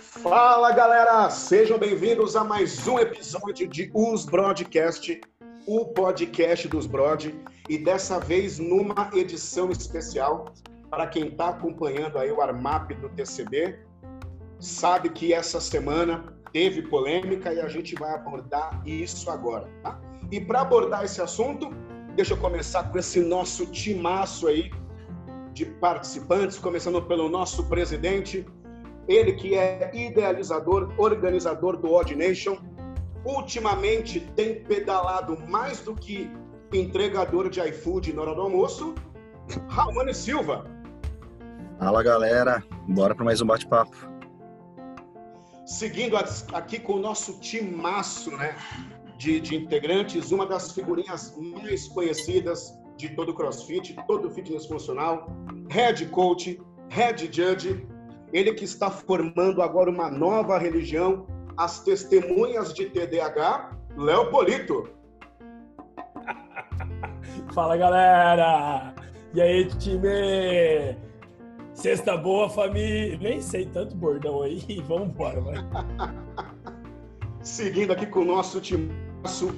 Fala galera, sejam bem-vindos a mais um episódio de Os Broadcast, o podcast dos Broad, e dessa vez numa edição especial para quem está acompanhando aí o Armap do TCB, sabe que essa semana teve polêmica e a gente vai abordar isso agora, tá? E para abordar esse assunto, deixa eu começar com esse nosso timaço aí de participantes, começando pelo nosso presidente, ele que é idealizador, organizador do Odd Nation, ultimamente tem pedalado mais do que entregador de iFood na hora do almoço, Raoni Silva. Fala galera, bora para mais um bate-papo. Seguindo aqui com o nosso timaço né, de, de integrantes, uma das figurinhas mais conhecidas de todo CrossFit, todo fitness funcional, head coach, head judge, ele que está formando agora uma nova religião, as testemunhas de TDAH, Léo Polito. Fala galera! E aí, time? Sexta boa, família. Nem sei tanto bordão aí. Vamos embora, vai. Seguindo aqui com o nosso time,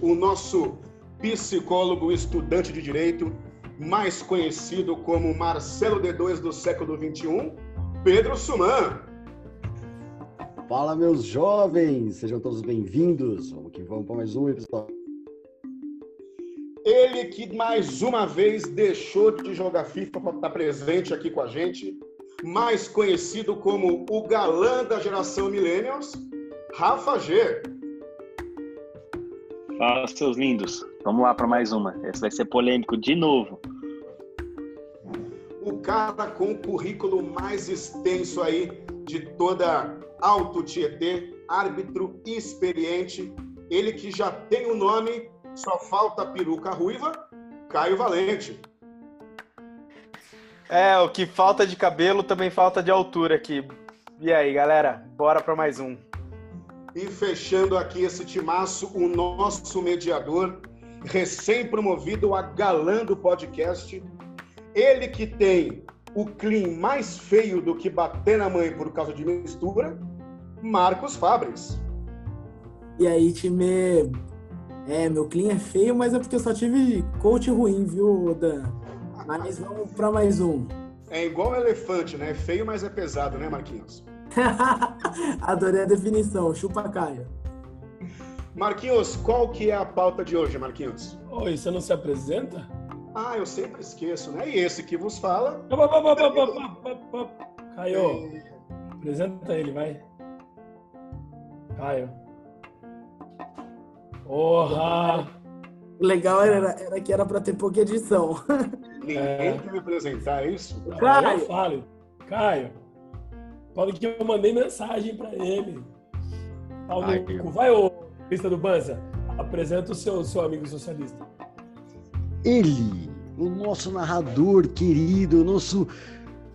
o nosso psicólogo estudante de direito, mais conhecido como Marcelo D2 do século 21 Pedro Suman. Fala, meus jovens! Sejam todos bem-vindos. Vamos que vamos para mais um episódio. Ele que mais uma vez deixou de jogar FIFA para estar presente aqui com a gente, mais conhecido como o galã da geração Millennials, Rafa G. Fala, seus lindos. Vamos lá para mais uma. Esse vai ser polêmico de novo o cara com o currículo mais extenso aí de toda Alto Tietê, árbitro experiente, ele que já tem o nome, só falta peruca ruiva, Caio Valente. É, o que falta de cabelo também falta de altura aqui. E aí, galera, bora para mais um. E fechando aqui esse timaço, o nosso mediador, recém-promovido a galã do podcast, ele que tem o clean mais feio do que bater na mãe por causa de mistura, Marcos Fabres. E aí, time? É, meu clean é feio, mas é porque eu só tive coach ruim, viu, Dan? Mas vamos para mais um. É igual elefante, né? Feio, mas é pesado, né, Marquinhos? Adorei a definição. Chupa Caio. Marquinhos, qual que é a pauta de hoje, Marquinhos? Oi, você não se apresenta? Ah, eu sempre esqueço, né? E esse que vos fala. Caio, é... apresenta ele, vai. Caio. Porra! O legal era, era que era para ter pouca edição. Ninguém é... quer me apresentar é isso? Caio! Eu falo. Caio, fala que eu mandei mensagem para ele. Ai, vai, ô lista do Banza. Apresenta o seu, seu amigo socialista ele, o nosso narrador querido, o nosso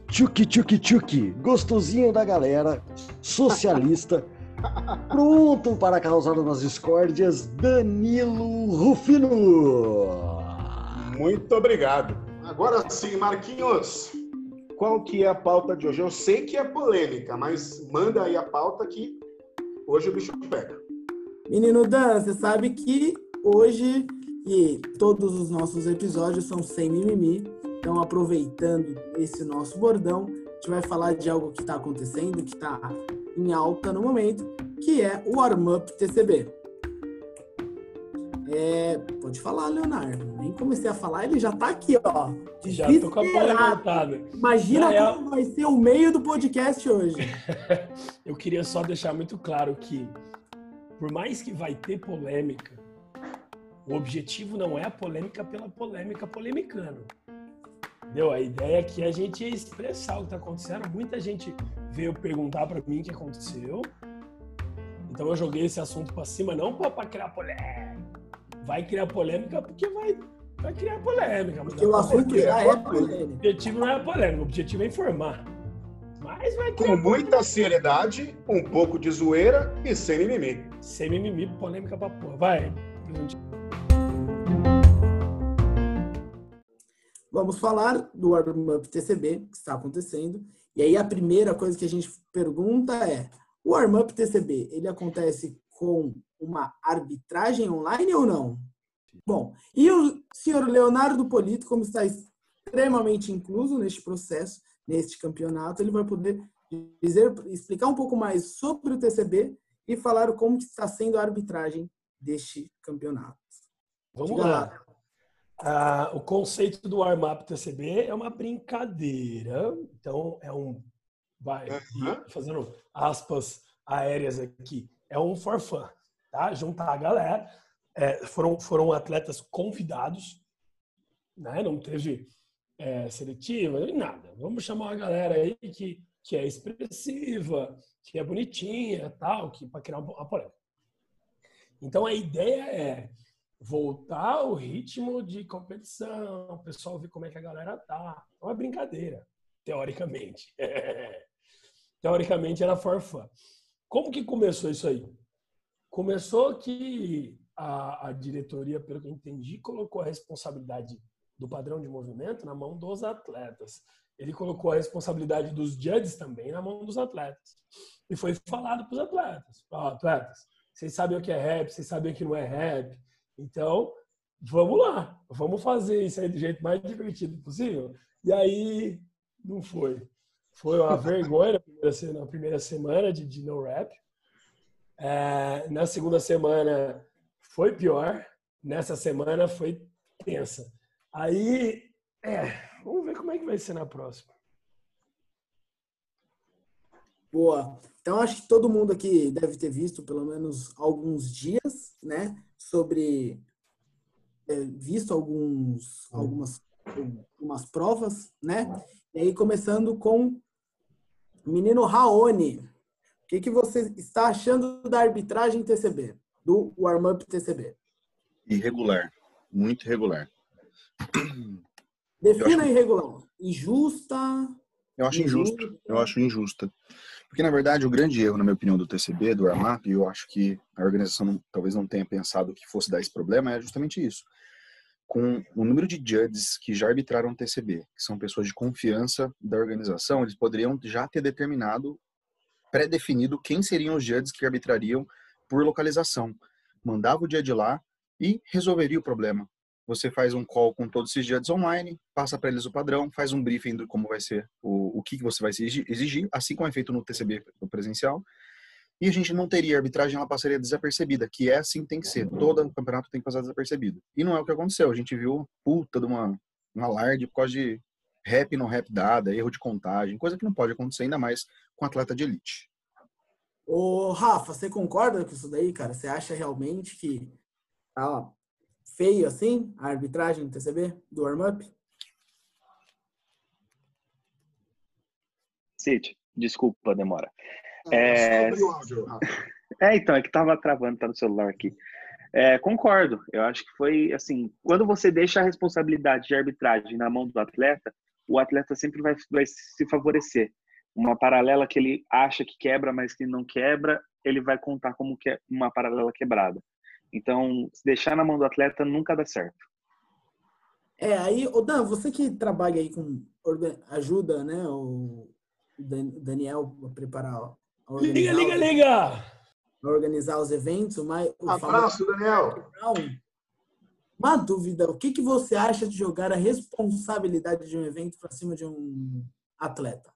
tchuki tchuki tchuki, gostosinho da galera, socialista, pronto para causar umas discórdias, Danilo Rufino. Muito obrigado. Agora sim, Marquinhos, qual que é a pauta de hoje? Eu sei que é polêmica, mas manda aí a pauta que hoje o bicho pega. Menino Dan, você sabe que hoje e todos os nossos episódios são sem mimimi. Então, aproveitando esse nosso bordão, a gente vai falar de algo que está acontecendo, que está em alta no momento, que é o Warm Up TCB. É, pode falar, Leonardo. Nem comecei a falar, ele já está aqui, ó. Já tô com a bola levantada. Imagina é... como vai ser o meio do podcast hoje. Eu queria só deixar muito claro que, por mais que vai ter polêmica, o objetivo não é a polêmica pela polêmica polemicando. Entendeu? A ideia aqui é a gente expressar o que está acontecendo. Muita gente veio perguntar para mim o que aconteceu. Então eu joguei esse assunto para cima, não para criar polêmica. Vai criar polêmica porque vai, vai criar polêmica. Porque o assunto já é polêmica. O objetivo não é polêmica, o objetivo é informar. Mas vai Com muita seriedade, um pouco de zoeira e sem mimimi. Sem mimimi, polêmica pra porra. Vai. vamos falar do Warm-Up TCB que está acontecendo. E aí a primeira coisa que a gente pergunta é: o Warm-Up TCB, ele acontece com uma arbitragem online ou não? Bom, e o senhor Leonardo Polito, como está extremamente incluso neste processo, neste campeonato, ele vai poder dizer, explicar um pouco mais sobre o TCB e falar como está sendo a arbitragem deste campeonato. Vamos Diga lá. lá. Ah, o conceito do warm-up TCB é uma brincadeira. Então, é um. Vai, uhum. fazendo aspas aéreas aqui. É um for fun, tá? Juntar a galera. É, foram, foram atletas convidados, né? Não teve é, seletiva, nada. Vamos chamar a galera aí que, que é expressiva, que é bonitinha, tal, que para criar uma polêmica. Então a ideia é voltar ao ritmo de competição, o pessoal ver como é que a galera tá. É uma brincadeira, teoricamente. teoricamente era for fun. Como que começou isso aí? Começou que a, a diretoria, pelo que eu entendi, colocou a responsabilidade do padrão de movimento na mão dos atletas. Ele colocou a responsabilidade dos judges também na mão dos atletas. E foi falado para os atletas: oh, atletas, vocês sabem o que é rap, vocês sabem o que não é rap. Então, vamos lá, vamos fazer isso aí do jeito mais divertido possível. E aí, não foi. Foi uma vergonha na primeira, na primeira semana de, de no rap. É, na segunda semana foi pior. Nessa semana foi tensa. Aí, é, vamos ver como é que vai ser na próxima. Boa. Então, acho que todo mundo aqui deve ter visto pelo menos alguns dias, né? Sobre. É, visto alguns, algumas, algumas provas, né? E aí, começando com o menino Raoni. O que, que você está achando da arbitragem TCB? Do warm-up TCB? Irregular. Muito irregular. Defina acho... irregular. Injusta. Eu acho injusto. Eu acho injusta. Porque, na verdade, o grande erro, na minha opinião, do TCB, do Armap, e eu acho que a organização não, talvez não tenha pensado que fosse dar esse problema, é justamente isso. Com o número de judges que já arbitraram o TCB, que são pessoas de confiança da organização, eles poderiam já ter determinado, pré-definido quem seriam os judges que arbitrariam por localização. Mandava o judge lá e resolveria o problema você faz um call com todos esses judges online, passa para eles o padrão, faz um briefing do como vai ser, o, o que, você vai exigir, assim como é feito no TCB no presencial. E a gente não teria arbitragem, ela passaria desapercebida, que é assim que tem que ser. Todo campeonato tem que passar desapercebido. E não é o que aconteceu. A gente viu puta de uma, um alarde por causa de rap não rap dada, erro de contagem, coisa que não pode acontecer ainda mais com atleta de elite. Ô, Rafa, você concorda com isso daí, cara? Você acha realmente que ah, feio assim, a arbitragem do TCB, do warm-up? Cid, desculpa a demora. É, é, então, é que tava travando, tá no celular aqui. É, concordo, eu acho que foi assim, quando você deixa a responsabilidade de arbitragem na mão do atleta, o atleta sempre vai, vai se favorecer. Uma paralela que ele acha que quebra, mas que não quebra, ele vai contar como que é uma paralela quebrada. Então, se deixar na mão do atleta nunca dá certo. É, aí, o Dan, você que trabalha aí com ajuda, né, o Daniel a preparar a liga, liga, liga! A organizar os eventos, mas abraço, Daniel. Uma dúvida, o que que você acha de jogar a responsabilidade de um evento para cima de um atleta?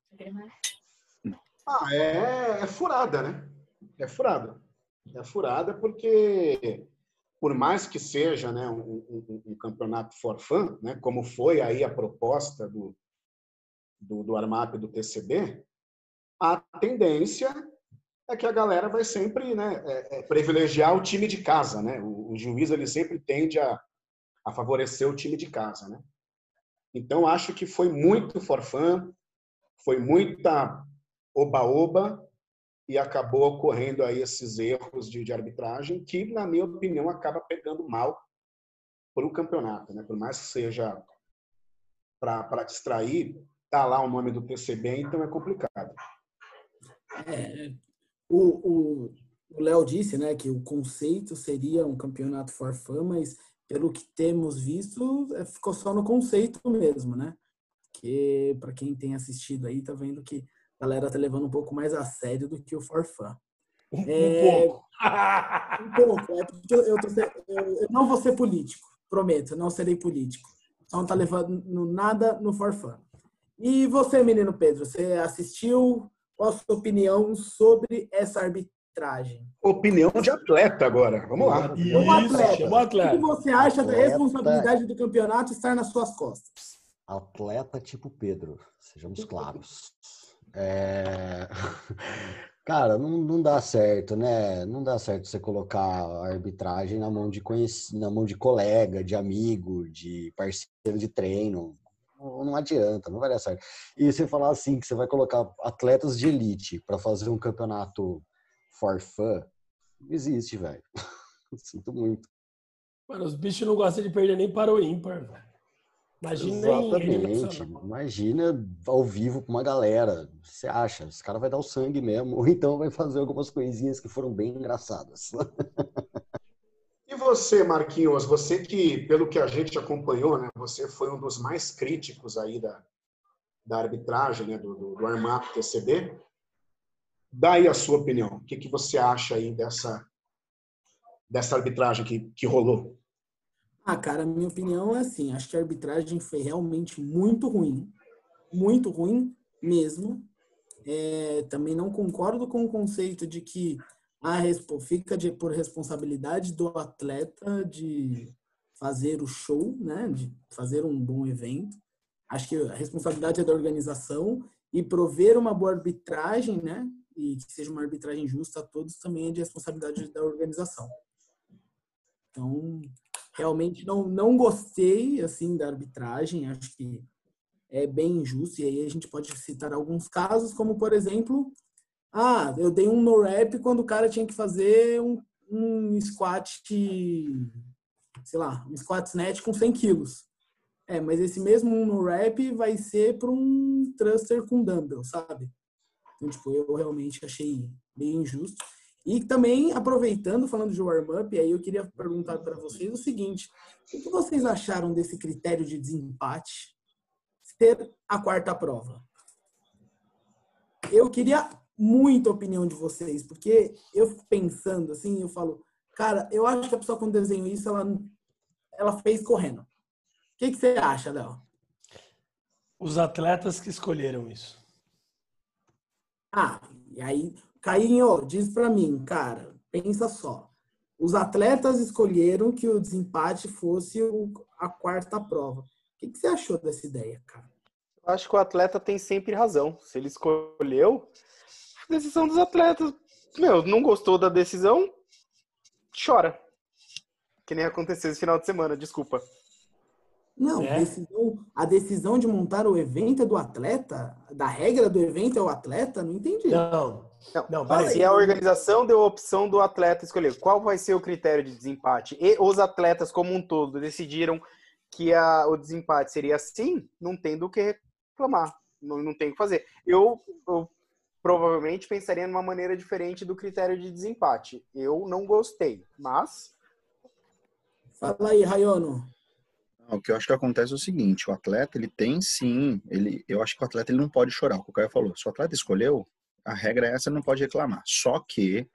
Ah, é, é furada, né? É furada é furada porque por mais que seja né, um, um, um campeonato for fun, né, como foi aí a proposta do, do, do Armap do TCB, a tendência é que a galera vai sempre né, é, é privilegiar o time de casa. Né? O, o, juiz ele sempre tende a, a favorecer o time de casa. Né? Então, acho que foi muito for fun, foi muita oba-oba, e acabou ocorrendo aí esses erros de, de arbitragem que, na minha opinião, acaba pegando mal para o campeonato. Né? Por mais que seja para distrair, tá lá o nome do PCB, então é complicado. É, o Léo disse né, que o conceito seria um campeonato for fun, mas pelo que temos visto, é, ficou só no conceito mesmo, né? Que para quem tem assistido aí, tá vendo que a galera tá levando um pouco mais a sério do que o forfã. Um, é, pouco. um pouco. É porque eu, tô, eu, não vou ser político, prometo, não serei político. Não tá levando nada no forfã. E você, menino Pedro, você assistiu? Qual a sua opinião sobre essa arbitragem? Opinião de atleta agora. Vamos lá. Isso, um atleta. atleta. O que você acha atleta... da responsabilidade do campeonato estar nas suas costas? Atleta tipo Pedro, sejamos claros. É... Cara, não, não dá certo, né? Não dá certo você colocar a arbitragem na mão de conhec... na mão de colega, de amigo, de parceiro de treino não adianta, não vai dar certo. E você falar assim que você vai colocar atletas de elite para fazer um campeonato for fun, não existe, velho. Sinto muito. Mano, os bichos não gostam de perder nem para o ímpar. Imagina Exatamente. Imagina ao vivo com uma galera. Você acha? Esse cara vai dar o sangue mesmo, ou então vai fazer algumas coisinhas que foram bem engraçadas. E você, Marquinhos, você que, pelo que a gente acompanhou, né, você foi um dos mais críticos aí da, da arbitragem, né, do, do, do Armap TCB. Dá aí a sua opinião. O que, que você acha aí dessa, dessa arbitragem que, que rolou? Ah, cara, minha opinião é assim, acho que a arbitragem foi realmente muito ruim, muito ruim mesmo. É, também não concordo com o conceito de que a fica de, por responsabilidade do atleta de fazer o show, né, de fazer um bom evento. Acho que a responsabilidade é da organização e prover uma boa arbitragem, né, e que seja uma arbitragem justa a todos também é de responsabilidade da organização. Então, realmente não não gostei assim da arbitragem, acho que é bem injusto e aí a gente pode citar alguns casos, como por exemplo, ah, eu dei um no rap quando o cara tinha que fazer um, um squat, sei lá, um squat snatch com 100 quilos. É, mas esse mesmo um no rap vai ser para um thruster com dumbbell, sabe? Então, tipo, eu realmente achei bem injusto. E também, aproveitando, falando de warm-up, aí eu queria perguntar para vocês o seguinte: o que vocês acharam desse critério de desempate ser a quarta prova? Eu queria muita opinião de vocês, porque eu pensando assim, eu falo, cara, eu acho que a pessoa quando desenhou isso, ela, ela fez correndo. O que, que você acha, Léo? Os atletas que escolheram isso. Ah, e aí, Cainho, diz para mim, cara, pensa só. Os atletas escolheram que o desempate fosse o, a quarta prova. O que, que você achou dessa ideia, cara? Eu acho que o atleta tem sempre razão. Se ele escolheu, decisão dos atletas. Meu, não gostou da decisão? Chora. Que nem aconteceu esse final de semana, desculpa. Não, é. decisão, a decisão de montar o evento é do atleta? Da regra do evento é o atleta? Não entendi. Não. Não, não se a organização deu a opção do atleta escolher qual vai ser o critério de desempate e os atletas como um todo decidiram que a, o desempate seria assim, não tem do que reclamar, não, não tem o que fazer. Eu, eu provavelmente pensaria numa maneira diferente do critério de desempate. Eu não gostei, mas. Fala aí, Raiono. O que eu acho que acontece é o seguinte, o atleta, ele tem sim, ele, eu acho que o atleta ele não pode chorar, o que o Caio falou. Se o atleta escolheu, a regra é essa, não pode reclamar. Só que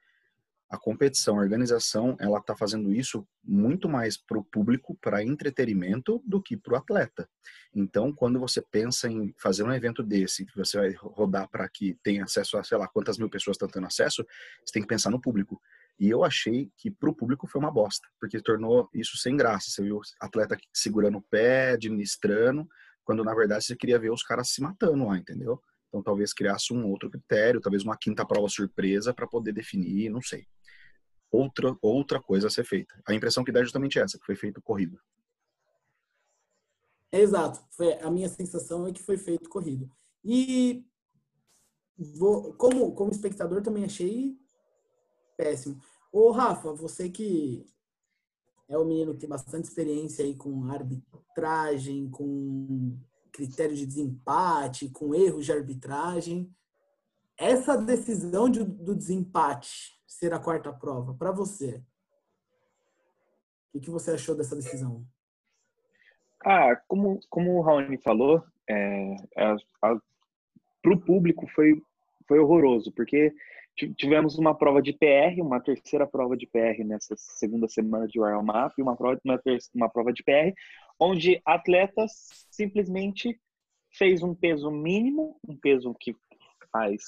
a competição, a organização, ela está fazendo isso muito mais para o público, para entretenimento, do que para o atleta. Então, quando você pensa em fazer um evento desse, que você vai rodar para que tenha acesso a, sei lá, quantas mil pessoas estão tendo acesso, você tem que pensar no público. E eu achei que para o público foi uma bosta, porque tornou isso sem graça. Você viu atleta segurando o pé, administrando, quando na verdade você queria ver os caras se matando lá, entendeu? Então talvez criasse um outro critério, talvez uma quinta prova surpresa para poder definir, não sei outra, outra coisa a ser feita. A impressão que dá é justamente essa, que foi feito corrido. Exato. Foi, a minha sensação é que foi feito corrido. E vou, como, como espectador também achei péssimo. Ô, Rafa, você que é um menino que tem bastante experiência aí com arbitragem, com critério de desempate, com erros de arbitragem. Essa decisão de, do desempate ser a quarta prova para você? O que você achou dessa decisão? Ah, como, como o Raoni falou, é, é, para o público foi, foi horroroso, porque tivemos uma prova de PR, uma terceira prova de PR nessa segunda semana de Royal Map, uma prova, uma, uma prova de PR, onde atletas simplesmente fez um peso mínimo, um peso que faz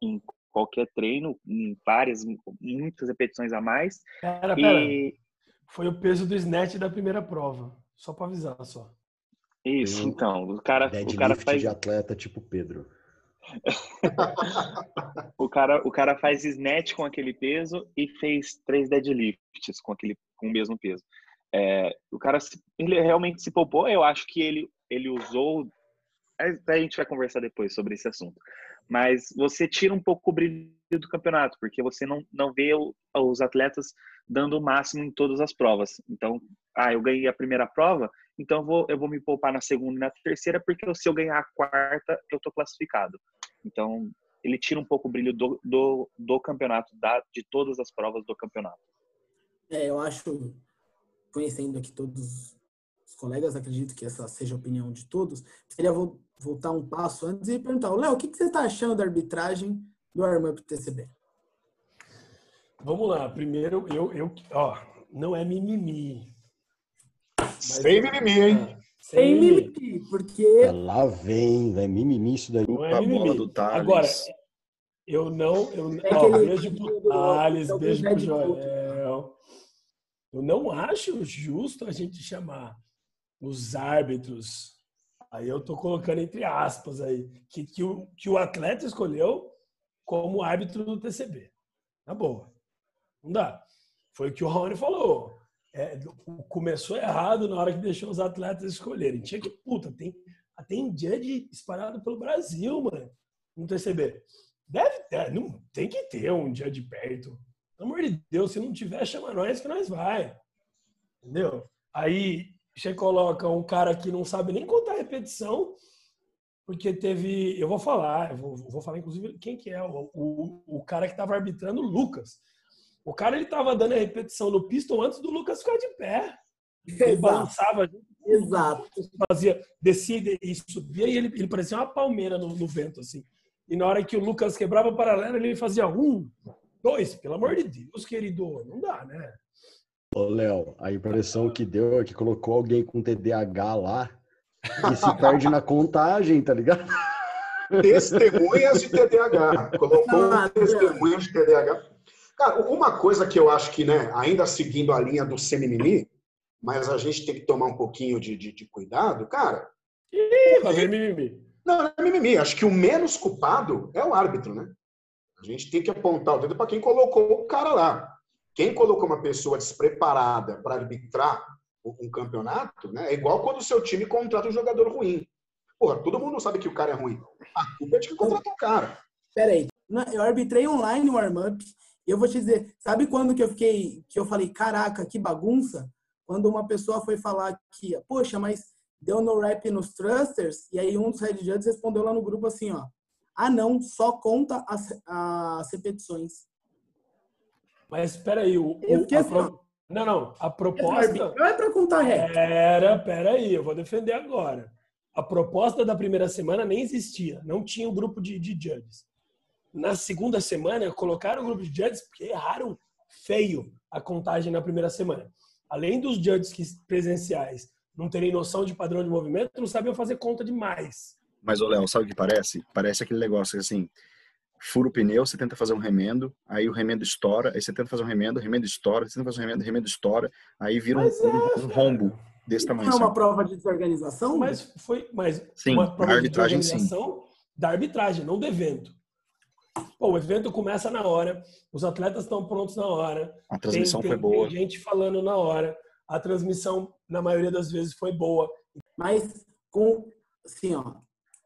em qualquer treino, em várias, muitas repetições a mais. Pera, e... pera. Foi o peso do snatch da primeira prova, só para avisar só. Isso, então, o cara, o cara faz de atleta tipo Pedro. o cara, o cara faz snatch com aquele peso e fez três deadlifts com aquele com o mesmo peso. É, o cara ele realmente se poupou. Eu acho que ele ele usou. A gente vai conversar depois sobre esse assunto. Mas você tira um pouco o brilho do campeonato, porque você não, não vê os atletas dando o máximo em todas as provas. Então, ah, eu ganhei a primeira prova, então eu vou, eu vou me poupar na segunda e na terceira, porque se eu ganhar a quarta, eu estou classificado. Então, ele tira um pouco o brilho do, do, do campeonato, da, de todas as provas do campeonato. É, eu acho, conhecendo aqui todos os colegas, acredito que essa seja a opinião de todos, seria voltar um passo antes e perguntar, Léo, o que, que você está achando da arbitragem do Armup TCB? Vamos lá, primeiro eu, eu ó, não é mimimi. Sem mimimi, hein? É, sem mimimi, porque. Lá vem, vai mimimi isso daí. Não é mimimi. Do Agora, eu não. Eu, é ó, beijo pro Thales, beijo pro Joel. Eu não acho justo a gente chamar os árbitros Aí eu tô colocando entre aspas aí, que, que, o, que o atleta escolheu como árbitro do TCB. Na boa. Não dá. Foi o que o Raoni falou. É, começou errado na hora que deixou os atletas escolherem. Tinha que, puta, tem, tem judge espalhado pelo Brasil, mano, no TCB. Deve ter, não, tem que ter um judge perto. Pelo amor de Deus, se não tiver, chama nós que nós vai. Entendeu? Aí você coloca um cara que não sabe nem contar repetição, porque teve. Eu vou falar, eu vou, vou falar inclusive quem que é, o, o, o cara que estava arbitrando, o Lucas. O cara ele estava dando a repetição no pistol antes do Lucas ficar de pé. Ele Exato. balançava, Exato. fazia, descia e subia, e ele, ele parecia uma palmeira no, no, vento, assim. E na hora que o Lucas quebrava o paralelo, ele fazia um, dois, pelo amor de Deus, querido, não dá, né? Ô, Léo, a impressão que deu é que colocou alguém com TDAH lá e se perde na contagem, tá ligado? Testemunhas de TDAH. Colocou ah, testemunhas de TDAH. Cara, uma coisa que eu acho que, né, ainda seguindo a linha do semimimi, mas a gente tem que tomar um pouquinho de, de, de cuidado, cara. Ih, vai ver mimimi. Não, não é mimimi. Acho que o menos culpado é o árbitro, né? A gente tem que apontar o dedo para quem colocou o cara lá. Quem colocou uma pessoa despreparada para arbitrar um campeonato, né, é igual quando o seu time contrata um jogador ruim. Porra, todo mundo sabe que o cara é ruim. A culpa é de quem contratou o cara. Peraí, eu arbitrei online o warm-up eu vou te dizer, sabe quando que eu fiquei, que eu falei, caraca, que bagunça? Quando uma pessoa foi falar que, poxa, mas deu no rap nos thrusters, e aí um dos head judges respondeu lá no grupo assim, ó, ah não, só conta as, as repetições. Mas espera aí, o, o a pro... não, não, a proposta não é para contar reto. Era, espera aí, eu vou defender agora. A proposta da primeira semana nem existia, não tinha o um grupo de, de judges. Na segunda semana colocaram o grupo de judges porque erraram feio a contagem na primeira semana. Além dos judges presenciais não terem noção de padrão de movimento, não sabiam fazer conta demais. Mas, ô Léo, sabe o que parece? Parece aquele negócio assim, fura o pneu, você tenta fazer um remendo, aí o remendo estoura, aí você tenta fazer um remendo, o remendo estoura, você tenta fazer um remendo, o remendo estoura, aí vira um, é, um, rombo desse tamanho. Não é uma prova de desorganização? Mas foi, mas sim, uma prova arbitragem, de desorganização sim. da arbitragem, não do evento. Pô, o evento começa na hora, os atletas estão prontos na hora. A transmissão tem, foi boa. Tem gente falando na hora. A transmissão, na maioria das vezes, foi boa. Mas com, assim, ó,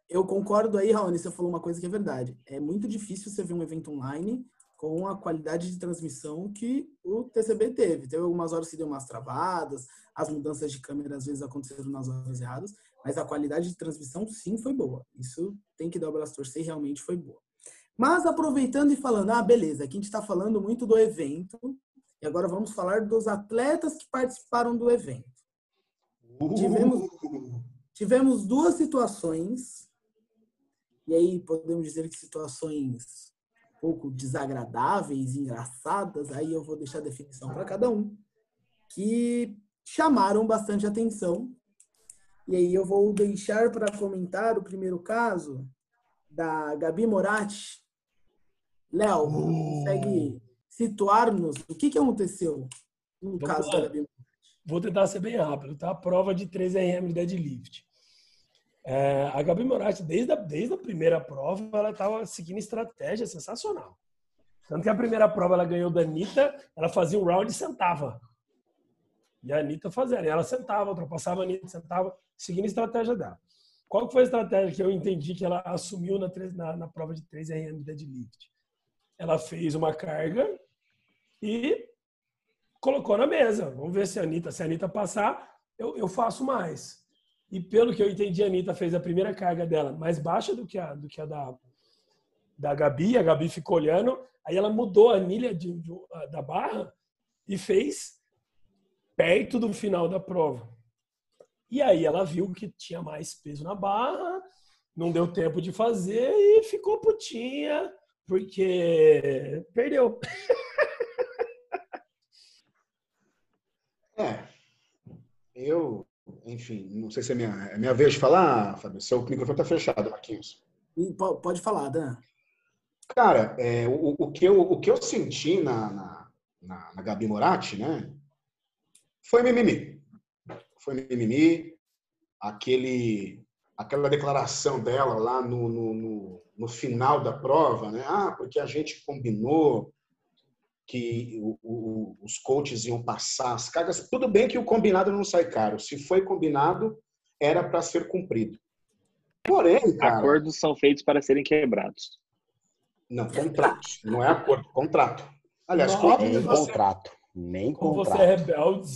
eu concordo aí, Raoni, você falou uma coisa que é verdade. É muito difícil você ver um evento online com a qualidade de transmissão que o TCB teve. Teve algumas horas que deu umas travadas, as mudanças de câmera às vezes aconteceram nas horas erradas, mas a qualidade de transmissão sim foi boa. Isso tem que dar o braço torcer, realmente foi boa. Mas aproveitando e falando, ah, beleza, aqui a gente está falando muito do evento, E agora vamos falar dos atletas que participaram do evento. Tivemos, tivemos duas situações, e aí podemos dizer que situações um pouco desagradáveis, engraçadas, aí eu vou deixar a definição para cada um, que chamaram bastante atenção. E aí eu vou deixar para comentar o primeiro caso da Gabi Moratti. Léo, consegue situar-nos o que, que aconteceu no Vamos caso lá. da Gabi Vou tentar ser bem rápido, tá? Prova de 3 RM de deadlift. É, a Gabi Moratti, desde a, desde a primeira prova, ela estava seguindo estratégia sensacional. Tanto que a primeira prova ela ganhou da Anitta, ela fazia um round e sentava. E a Anitta fazia, ela sentava, ultrapassava a Anitta, sentava, seguindo a estratégia dela. Qual foi a estratégia que eu entendi que ela assumiu na, na, na prova de 3 RM de deadlift? Ela fez uma carga e colocou na mesa. Vamos ver se a Anitta, se a Anitta passar, eu, eu faço mais. E pelo que eu entendi, a Anitta fez a primeira carga dela mais baixa do que a, do que a da, da Gabi. A Gabi ficou olhando, aí ela mudou a anilha de- de- da barra e fez perto do final da prova. E aí ela viu que tinha mais peso na barra, não deu tempo de fazer e ficou putinha, porque perdeu. É. Eu, enfim, não sei se é minha, é minha vez de falar, Fábio. Seu microfone tá fechado, Marquinhos. Po- Pode falar, Dan. Cara, é, o, o, que eu, o que eu senti na, na, na, na Gabi Moratti, né? Foi mimimi. Foi mimimi. Aquele, aquela declaração dela lá no, no, no, no final da prova, né? Ah, porque a gente combinou que o- o- os coaches iam passar as cargas. Tudo bem que o combinado não sai caro. Se foi combinado, era para ser cumprido. Porém, cara. Acordos são feitos para serem quebrados. Não, contrato. Não é acordo, contrato. Aliás, Não, Nem você- contrato. Nem Como você contrato. é rebelde.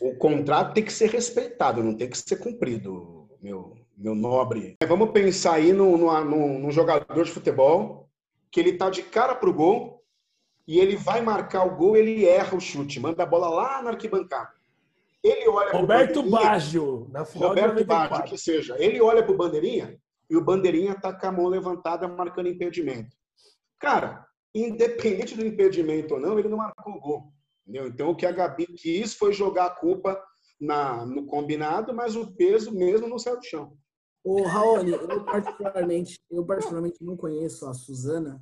o contrato tem que ser respeitado, não tem que ser cumprido, meu, meu nobre. Vamos pensar aí num, numa- num- num jogador de futebol que ele tá de cara pro gol e ele vai marcar o gol, ele erra o chute, manda a bola lá na arquibancada. Ele olha Roberto Baggio, na final Roberto Baggio, 94. que seja. Ele olha pro bandeirinha e o bandeirinha tá com a mão levantada marcando impedimento. Cara, independente do impedimento ou não, ele não marcou o gol. Entendeu? Então o que a Gabi quis foi jogar a culpa na, no combinado, mas o peso mesmo não saiu do chão. Ô, Raoni, eu particularmente, eu particularmente não conheço a Suzana,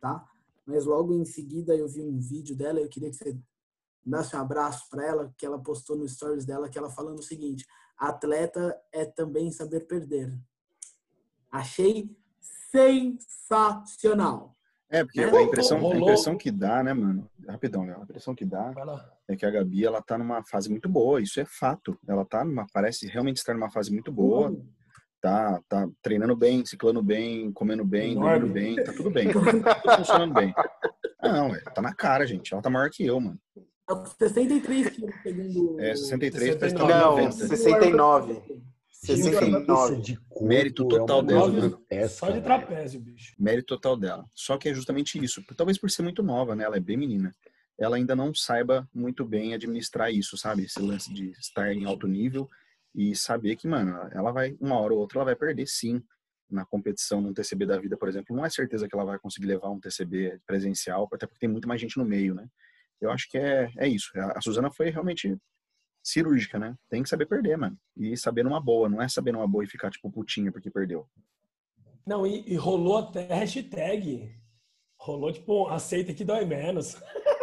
tá? Mas logo em seguida eu vi um vídeo dela, eu queria que você dasse um abraço para ela, que ela postou no stories dela, que ela falando o seguinte: atleta é também saber perder. Achei sensacional. É, porque Rolou, a impressão, a impressão que dá, né, mano? Rapidão, Léo. A impressão que dá é que a Gabi, ela tá numa fase muito boa. Isso é fato. Ela tá numa, parece realmente estar numa fase muito boa. Tá, tá treinando bem, ciclando bem, comendo bem, Enorme. dormindo bem, tá tudo bem. Tudo funcionando bem. Ah, não, é, tá na cara, gente. Ela tá maior que eu, mano. Tá com 63 quilos, segundo. É, 63 parece que Não, tá Não, 90. 69. Gente, 69. isso de corpo Mérito é total uma dela, grotesca, Só de velho. trapézio, bicho. Mérito total dela. Só que é justamente isso. Talvez por ser muito nova, né? Ela é bem menina. Ela ainda não saiba muito bem administrar isso, sabe? Esse lance de estar em alto nível e saber que, mano, ela vai, uma hora ou outra, ela vai perder sim na competição num TCB da vida, por exemplo. Não é certeza que ela vai conseguir levar um TCB presencial, até porque tem muito mais gente no meio, né? Eu acho que é, é isso. A Suzana foi realmente cirúrgica, né? Tem que saber perder, mano. E saber numa boa, não é saber numa boa e ficar, tipo, putinha porque perdeu. Não, e, e rolou até hashtag. Rolou, tipo, aceita que dói menos.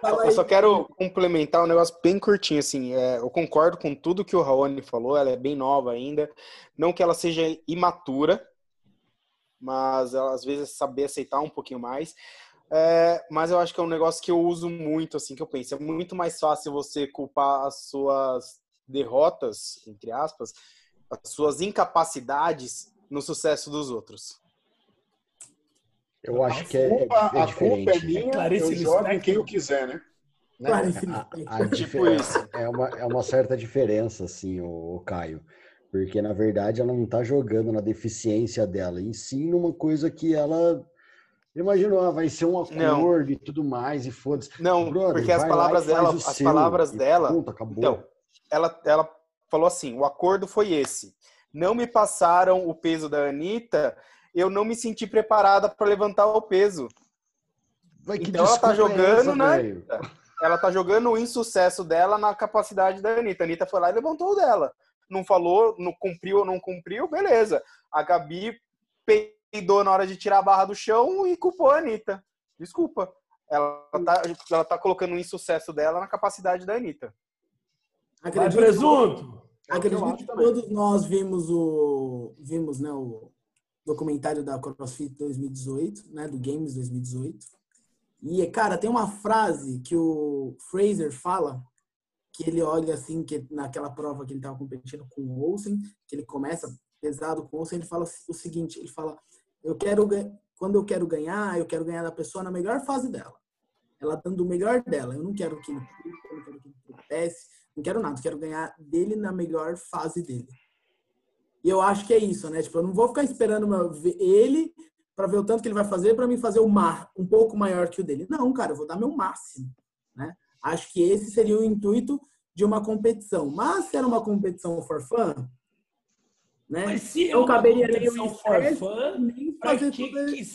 Fala Eu aí. só quero complementar um negócio bem curtinho, assim. é, eu concordo com tudo que o Raoni falou, ela é bem nova ainda. Não que ela seja imatura, mas ela às vezes saber aceitar um pouquinho mais. É, mas eu acho que é um negócio que eu uso muito, assim, que eu penso. É muito mais fácil você culpar as suas derrotas, entre aspas, as suas incapacidades no sucesso dos outros. Eu acho que é, é, Culpa- é a culpa é diferente. minha, Clarice eu jogo em quem eu quiser, né? Né? Clarice A, a Tipo isso. É uma, é uma certa diferença, assim, o, o Caio. Porque, na verdade, ela não tá jogando na deficiência dela, em si numa coisa que ela Imaginou, ah, vai ser um acordo não. e tudo mais, e foda-se. Não, Brother, porque as palavras dela, as seu, palavras dela. Pronto, acabou. Então, ela, ela falou assim: o acordo foi esse. Não me passaram o peso da Anitta, eu não me senti preparada para levantar o peso. Vai, então ela tá jogando na. Ela tá jogando o insucesso dela na capacidade da Anitta. A Anitta foi lá e levantou o dela. Não falou, não cumpriu ou não cumpriu, beleza. A Gabi peidou na hora de tirar a barra do chão e culpou a Anitta. Desculpa. Ela tá, ela tá colocando o insucesso dela na capacidade da Anitta. Acredito, Vai, presunto! Acredito que todos nós vimos o vimos né, o documentário da CrossFit 2018, né, do Games 2018. E, cara, tem uma frase que o Fraser fala, que ele olha assim, que naquela prova que ele estava competindo com o Olsen, que ele começa pesado com o Olsen, ele fala o seguinte, ele fala, eu quero, quando eu quero ganhar, eu quero ganhar da pessoa na melhor fase dela. Ela dando o melhor dela. Eu não quero que ele eu não quero que ele tropece, não quero nada, eu quero ganhar dele na melhor fase dele. E eu acho que é isso, né? Tipo, eu não vou ficar esperando ele para ver o tanto que ele vai fazer para mim fazer o mar um pouco maior que o dele. Não, cara, eu vou dar meu máximo, né? Acho que esse seria o intuito de uma competição. Mas se era uma competição for fun, né? Mas se não é caberia nem o for fun, nem fazer que, tudo... que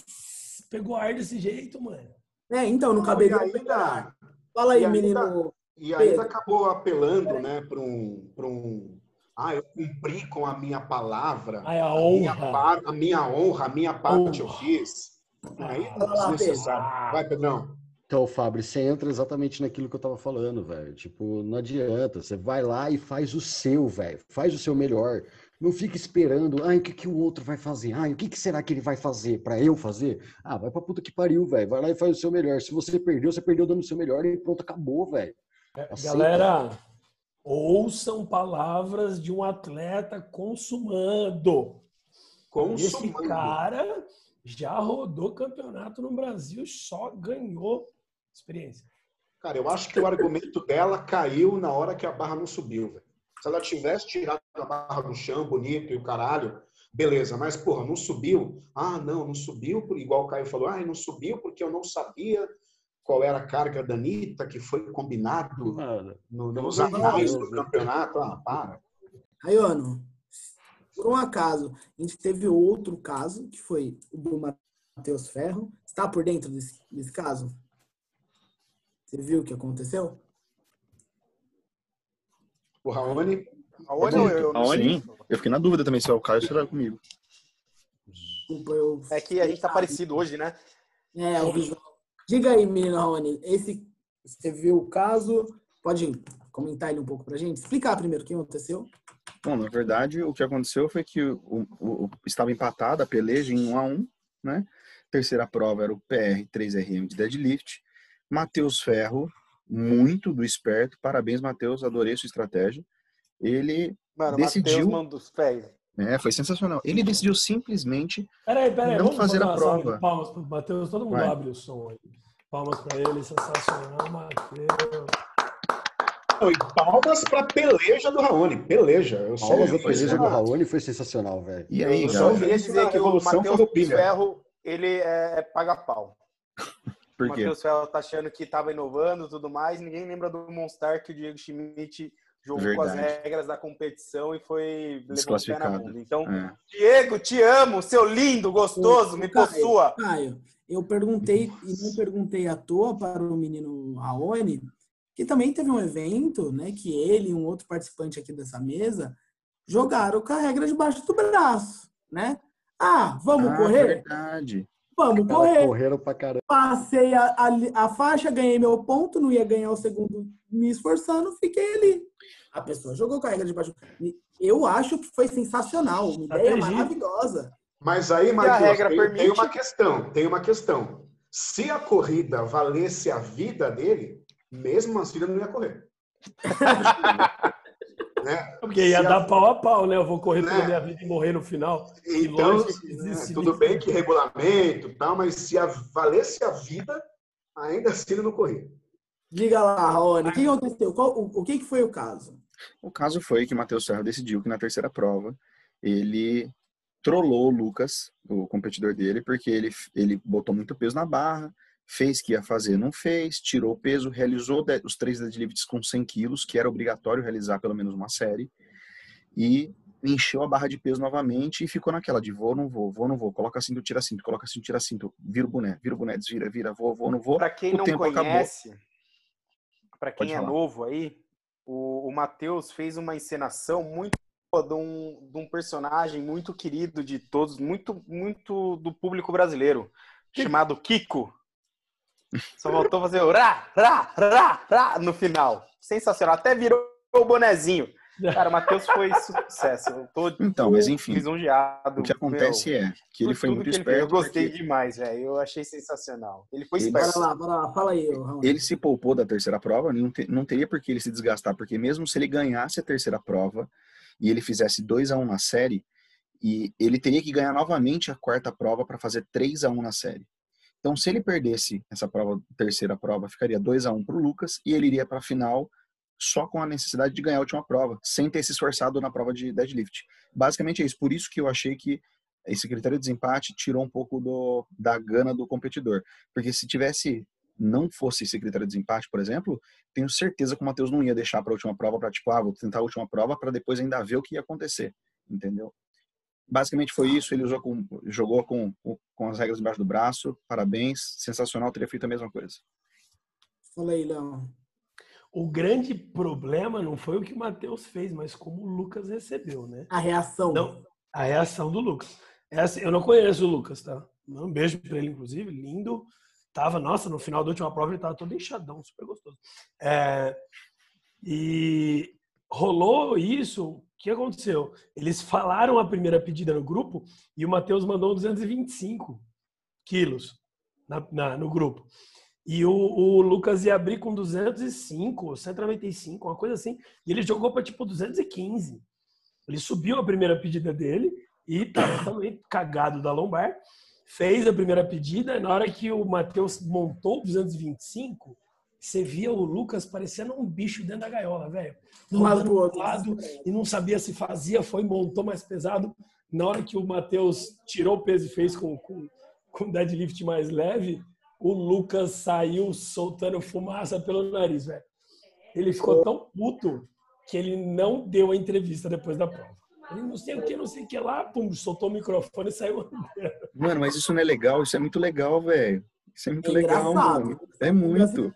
pegou ar desse jeito, mano. É, então não, não caberia ainda... Fala aí, e menino. Ainda, e ainda acabou apelando, né, para um, para um ah, eu cumpri com a minha palavra. Ai, a, honra. A minha, a minha honra, a minha parte honra. eu fiz. Aí é desnecessário. Vai, Pedrão. Então, Fábio, você entra exatamente naquilo que eu tava falando, velho. Tipo, não adianta. Você vai lá e faz o seu, velho. Faz o seu melhor. Não fica esperando, ai, o que, que o outro vai fazer? Ai, o que, que será que ele vai fazer para eu fazer? Ah, vai pra puta que pariu, velho. Vai lá e faz o seu melhor. Se você perdeu, você perdeu dando o seu melhor e pronto, acabou, velho. Galera, ouçam palavras de um atleta consumando. Consumando. Esse cara já rodou campeonato no Brasil só ganhou experiência. Cara, eu acho que o argumento dela caiu na hora que a barra não subiu, velho. Se ela tivesse tirado a barra do chão, bonito e o caralho, beleza. Mas, porra, não subiu? Ah, não, não subiu, igual o Caio falou. Ah, não subiu porque eu não sabia qual era a carga da Anitta, que foi combinado Mano, no, nos anais do campeonato. Ah, para. Raiano, por um acaso, a gente teve outro caso, que foi o do Matheus Ferro. Está por dentro desse, desse caso? Você viu o que aconteceu? O Raoni? Raoni ou eu? Raoni? Eu fiquei na dúvida também se é o Caio ou se era comigo. Desculpa, eu... É que a gente tá parecido hoje, né? É, o visual Diga aí, menino Rony, esse, você viu o caso? Pode comentar ele um pouco pra gente? Explicar primeiro o que aconteceu. Bom, na verdade, o que aconteceu foi que o, o, o estava empatada a peleja em 1 a 1 né? Terceira prova era o PR 3RM de deadlift. Matheus Ferro, muito do esperto. Parabéns, Matheus, adorei sua estratégia. Ele Mano, decidiu. Mateus, é, foi sensacional. Ele decidiu simplesmente peraí, peraí, não fazer a prova. Palmas para o Matheus, todo mundo Vai. abre o som aí. Palmas para ele, sensacional, Matheus. E palmas para a peleja do Raoni. Peleja. Eu palmas a peleja do Raoni foi sensacional, velho. E aí, eu só queria dizer que o Matheus Ferro, ele é, paga-pau. Por quê? O Matheus Ferro tá achando que estava inovando e tudo mais. Ninguém lembra do Monstar que o Diego Schmidt jogou Verdade. com as regras da competição e foi desclassificado. Então, é. Diego, te amo, seu lindo, gostoso, me Caio, possua. Caio, eu perguntei e não perguntei à toa para o menino Raoni, que também teve um evento, né, que ele e um outro participante aqui dessa mesa jogaram com a regra debaixo do braço, né? Ah, vamos ah, correr? Verdade. Vamos correr. Correram pra caramba. Passei a, a, a, faixa, ganhei meu ponto, não ia ganhar o segundo me esforçando, fiquei ali. A pessoa jogou com a regra de baixo. Eu acho que foi sensacional, uma ideia maravilhosa. Mas aí, Matheus, tem, permite... tem uma questão, tem uma questão. Se a corrida valesse a vida dele, mesmo assim ele não ia correr. né? Porque ia Se dar a... pau a pau, né? Eu vou correr né? pela minha vida e morrer no final. Então, né, tudo bem que regulamento tal, mas se a, valesse a vida, ainda assim ele não corria. Diga lá, Rony, o que aconteceu? Qual, o, o que, que foi o caso? O caso foi que o Matheus Serra decidiu que na terceira prova ele trollou o Lucas, o competidor dele, porque ele, ele botou muito peso na barra, fez que ia fazer, não fez, tirou o peso, realizou os três deadlifts com 100 quilos, que era obrigatório realizar pelo menos uma série, e encheu a barra de peso novamente e ficou naquela de vou, não vou, vou, não vou, coloca cinto, tira cinto, coloca cinto, tira cinto, vira o boné, vira o boné, desvira, vira, vou, vou, não vou. Para quem o não conhece, para quem é novo aí, o, o Matheus fez uma encenação muito de um, de um personagem muito querido de todos, muito, muito do público brasileiro, chamado Kiko. Só voltou a fazer o rá, rá, rá, rá no final. Sensacional. Até virou o bonezinho. Cara, o Matheus foi sucesso. Eu tô, então, mas enfim. Lisonjeado. O que acontece meu, é que ele foi muito esperto. Eu gostei porque... demais, velho. Eu achei sensacional. Ele foi ele... esperto. Bora lá, bora lá. Fala aí, Raul. Ele se poupou da terceira prova, não, te, não teria por que ele se desgastar, porque mesmo se ele ganhasse a terceira prova e ele fizesse 2 a 1 um na série, e ele teria que ganhar novamente a quarta prova para fazer 3 a 1 na série. Então, se ele perdesse essa prova, terceira prova, ficaria 2 a 1 para o Lucas e ele iria para a final só com a necessidade de ganhar a última prova, sem ter se esforçado na prova de deadlift. Basicamente é isso. Por isso que eu achei que esse critério de desempate tirou um pouco do, da gana do competidor. Porque se tivesse, não fosse esse critério de desempate, por exemplo, tenho certeza que o Matheus não ia deixar para a última prova para, tipo, ah, vou tentar a última prova para depois ainda ver o que ia acontecer. Entendeu? Basicamente foi isso. Ele usou com, jogou com, com as regras embaixo do braço. Parabéns. Sensacional. Teria feito a mesma coisa. Fala aí, Léo. O grande problema não foi o que o Matheus fez, mas como o Lucas recebeu, né? A reação. Não, a reação do Lucas. Essa, eu não conheço o Lucas, tá? Um beijo pra ele, inclusive, lindo. Tava, nossa, no final da última prova ele tava todo inchadão, super gostoso. É, e rolou isso, o que aconteceu? Eles falaram a primeira pedida no grupo e o Matheus mandou 225 quilos na, na, no grupo. E o, o, Lucas ia abrir com 205, 195, uma coisa assim. E ele jogou para tipo 215. Ele subiu a primeira pedida dele e tava também cagado da lombar. Fez a primeira pedida. Na hora que o Matheus montou 225, você via o Lucas parecendo um bicho dentro da gaiola, velho. Um lado outro. lado e não sabia se fazia, foi, montou mais pesado. Na hora que o Matheus tirou o peso e fez com, com, com deadlift mais leve, o Lucas saiu soltando fumaça pelo nariz, velho. Ele ficou tão puto que ele não deu a entrevista depois da prova. Ele não sei o que, não sei o que lá, pum, soltou o microfone e saiu Mano, mas isso não é legal, isso é muito legal, velho. Isso é muito é legal, mano. É muito.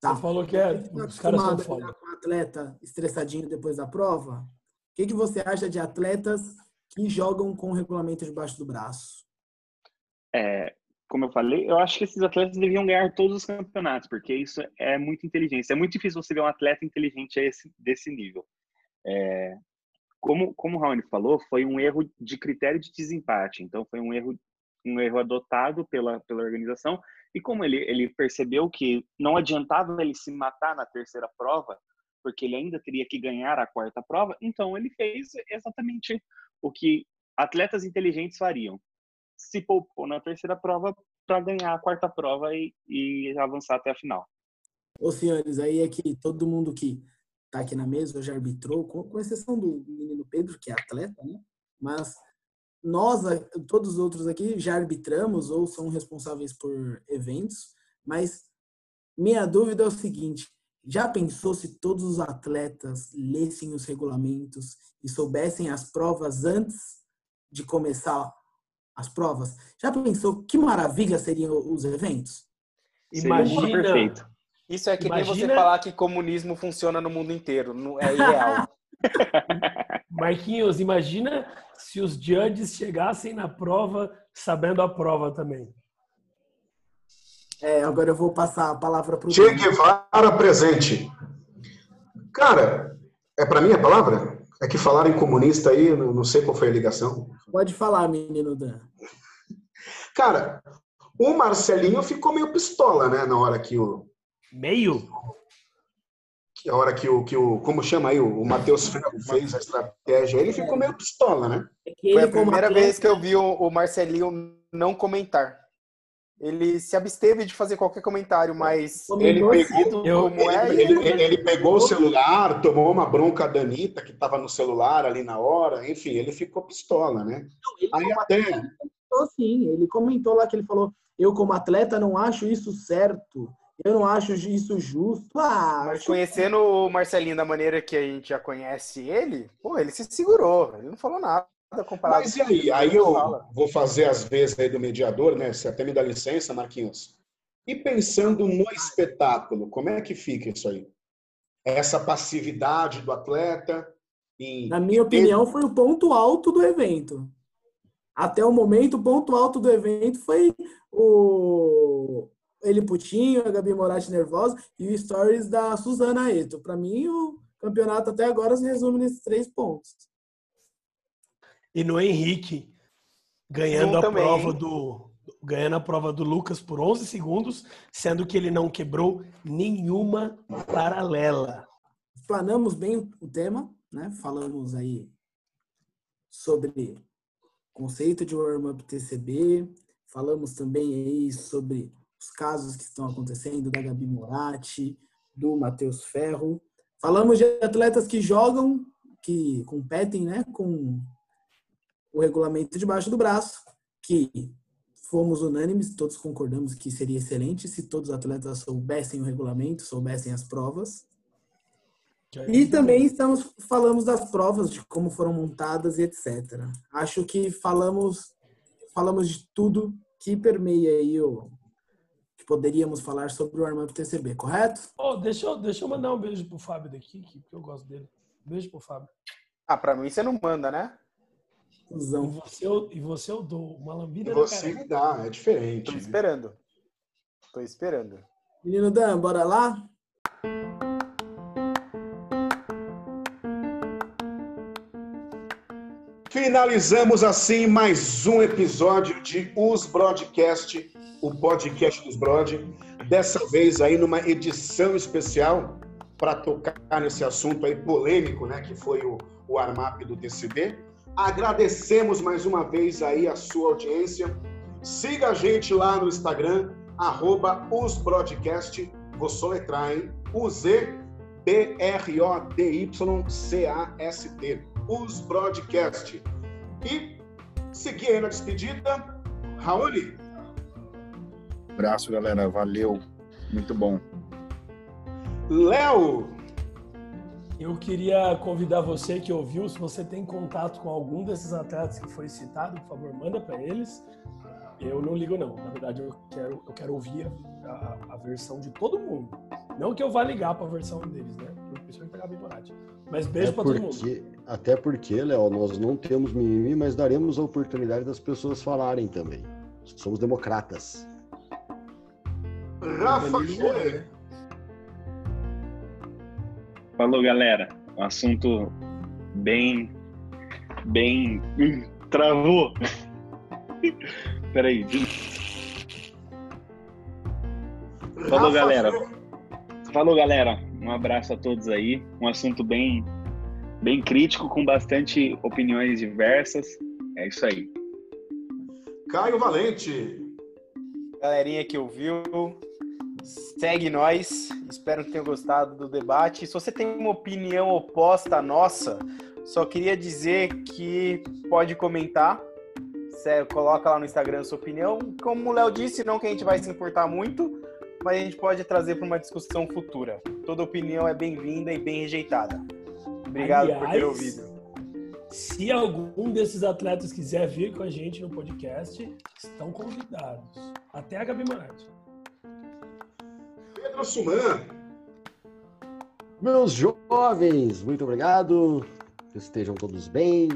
Tá. Você falou que é. Os caras são foda. Com um atleta estressadinho depois da prova. O que, que você acha de atletas que jogam com o regulamento debaixo do braço? É, como eu falei, eu acho que esses atletas deviam ganhar todos os campeonatos, porque isso é muito inteligência. É muito difícil você ver um atleta inteligente esse, desse nível. É, como, como o Raoni falou, foi um erro de critério de desempate. Então, foi um erro, um erro adotado pela, pela organização. E como ele, ele percebeu que não adiantava ele se matar na terceira prova, porque ele ainda teria que ganhar a quarta prova, então ele fez exatamente o que atletas inteligentes fariam se poupou na terceira prova para ganhar a quarta prova e, e avançar até a final. Ô, senhores, aí é que todo mundo que está aqui na mesa já arbitrou, com, com exceção do menino Pedro, que é atleta, né? Mas nós, todos os outros aqui, já arbitramos ou são responsáveis por eventos, mas minha dúvida é o seguinte: já pensou se todos os atletas lessem os regulamentos e soubessem as provas antes de começar as provas. Já pensou que maravilha seriam os eventos? Imagina. perfeito. Isso é que Imagina... nem você falar que comunismo funciona no mundo inteiro. Não é irreal. Marquinhos, imagina se os judges chegassem na prova sabendo a prova também. É, agora eu vou passar a palavra para o. Che Guevara presente. Cara, é para mim a palavra? É que falaram em comunista aí, não sei qual foi a ligação. Pode falar, menino Dan. Cara, o Marcelinho ficou meio pistola, né? Na hora que o. Meio? Que a hora que o. Que o como chama aí? O Matheus fez a estratégia. Ele ficou meio pistola, né? É Foi a primeira vez que eu vi o Marcelinho não comentar. Ele se absteve de fazer qualquer comentário, mas ele pegou, eu, como é, ele, ele, ele, pegou o celular, tomou uma bronca da Anitta, que estava no celular ali na hora, enfim, ele ficou pistola, né? Não, Aí até... Ele comentou, sim, ele comentou lá que ele falou, eu como atleta não acho isso certo, eu não acho isso justo. Ah, Mas conhecendo o Marcelinho da maneira que a gente já conhece ele, pô, ele se segurou, ele não falou nada comparado. Mas e aí? Aí eu fala. vou fazer as vezes aí do mediador, né? Você até me dá licença, Marquinhos. E pensando no espetáculo, como é que fica isso aí? Essa passividade do atleta? Em... Na minha opinião, foi o ponto alto do evento. Até o momento, o ponto alto do evento foi o, ele putinho, a Gabi Moratti nervosa e o stories da Suzana Eto. Para mim, o campeonato até agora se resume nesses três pontos. E no Henrique, ganhando a também. prova do ganhando a prova do Lucas por 11 segundos, sendo que ele não quebrou nenhuma paralela. Planamos bem o tema, né? Falamos aí sobre conceito de warm-up TCB, falamos também aí sobre os casos que estão acontecendo da Gabi Moratti, do Matheus Ferro. Falamos de atletas que jogam, que competem né, com o regulamento debaixo do braço, que fomos unânimes, todos concordamos que seria excelente se todos os atletas soubessem o regulamento, soubessem as provas. E também estamos falamos das provas, de como foram montadas e etc. Acho que falamos falamos de tudo que permeia aí o, poderíamos falar sobre o Armando TCB, correto? Oh, deixa, eu, deixa eu mandar um beijo pro Fábio daqui, que eu gosto dele. Beijo pro Fábio. Ah, pra mim você não manda, né? E você, eu, e você eu dou uma lambida e você me dá, é diferente. Tô né? esperando. Tô esperando. Menino Dan, bora lá? Finalizamos assim mais um episódio de Os Broadcast o podcast dos Brod, dessa vez aí numa edição especial para tocar nesse assunto aí polêmico, né, que foi o, o Armap do TCB. Agradecemos mais uma vez aí a sua audiência. Siga a gente lá no Instagram, arroba osbroadcast, vou soletrar, hein? U-Z-B-R-O-D-Y-C-A-S-T, os Broadcast. E seguir aí na despedida, Raul, Abraço, galera. Valeu. Muito bom. Léo! Eu queria convidar você que ouviu, se você tem contato com algum desses atletas que foi citado, por favor, manda para eles. Eu não ligo não. Na verdade, eu quero, eu quero ouvir a, a versão de todo mundo. Não que eu vá ligar para a versão deles, né? Principalmente para Gabi Bonatti. Mas beijo para todo mundo. Até porque, Léo, nós não temos mimimi, mas daremos a oportunidade das pessoas falarem também. Somos democratas. Rafa Schuller. Falou, galera. Um assunto bem. bem. Hum, travou. Peraí. Falou, galera. Falou, galera. Um abraço a todos aí. Um assunto bem, bem crítico, com bastante opiniões diversas. É isso aí. Caio Valente. Galerinha que ouviu, Segue nós. Espero que tenham gostado do debate. Se você tem uma opinião oposta à nossa, só queria dizer que pode comentar. Você coloca lá no Instagram a sua opinião. Como o Léo disse, não que a gente vai se importar muito, mas a gente pode trazer para uma discussão futura. Toda opinião é bem-vinda e bem rejeitada. Obrigado Aliás, por ter ouvido. Se algum desses atletas quiser vir com a gente no podcast, estão convidados. Até a Gabi Marati. Pedro Suman. Meus jovens, muito obrigado. Que estejam todos bem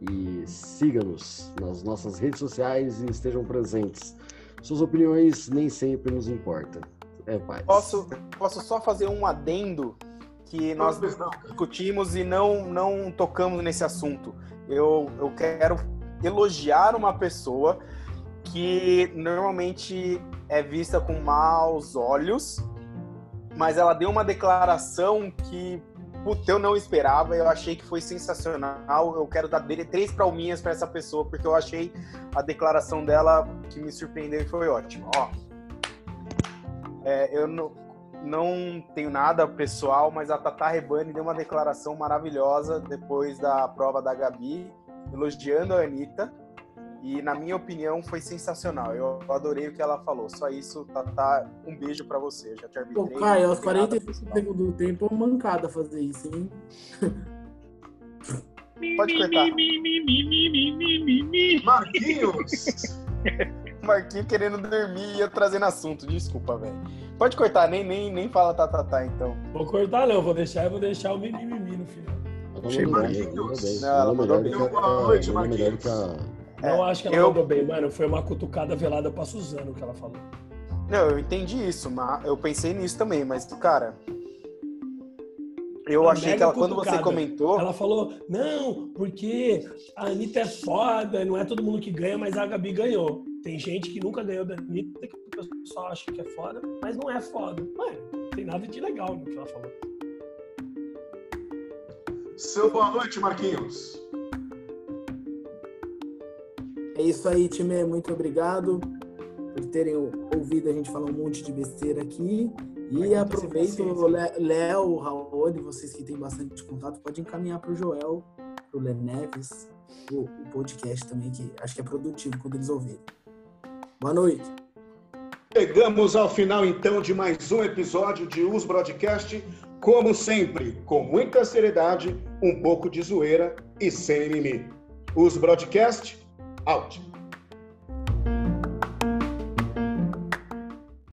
e siga-nos nas nossas redes sociais e estejam presentes. Suas opiniões nem sempre nos importam. É paz. Posso, posso só fazer um adendo que nós discutimos e não, não tocamos nesse assunto. Eu, eu quero elogiar uma pessoa que normalmente é vista com maus olhos, mas ela deu uma declaração que, puta, eu não esperava, eu achei que foi sensacional. Eu quero dar três palminhas para essa pessoa, porque eu achei a declaração dela que me surpreendeu e foi ótima. Ó, é, eu não, não tenho nada pessoal, mas a Tata Rebani deu uma declaração maravilhosa depois da prova da Gabi, elogiando a Anitta. E, na minha opinião, foi sensacional. Eu adorei o que ela falou. Só isso, Tata, um beijo para você. Já te arbitrei. Pô, Caio, aos 45 segundos do tempo é uma mancada fazer isso, hein? Pode cortar. Marquinhos! Marquinhos querendo dormir e eu trazendo assunto. Desculpa, velho. Pode cortar, nem, nem, nem fala tá, tá, tá, então. Vou cortar não, vou deixar eu vou deixar o mimimi no final. Achei Marquinhos. Não, ela mandou bem. Boa noite, Marquinhos. Não É, acho que ela eu- mandou bem, mano. Foi uma cutucada velada pra Suzano que ela falou. Não, eu entendi isso, mas eu pensei nisso também, mas, cara. Eu Uma achei que ela, quando você comentou. Ela falou, não, porque a Anitta é foda, não é todo mundo que ganha, mas a Gabi ganhou. Tem gente que nunca ganhou da Anitta, que o pessoal acha que é foda, mas não é foda. Mano, não tem nada de legal no que ela falou. Seu boa noite, Marquinhos. É isso aí, time. Muito obrigado por terem ouvido a gente falar um monte de besteira aqui. E aproveito, Léo, e vocês que têm bastante contato, pode encaminhar para o Joel, para o Lê Neves, o, o podcast também, que acho que é produtivo quando eles ouvirem. Boa noite. Chegamos ao final, então, de mais um episódio de Us Broadcast. Como sempre, com muita seriedade, um pouco de zoeira e sem mimimi. Us Broadcast, out.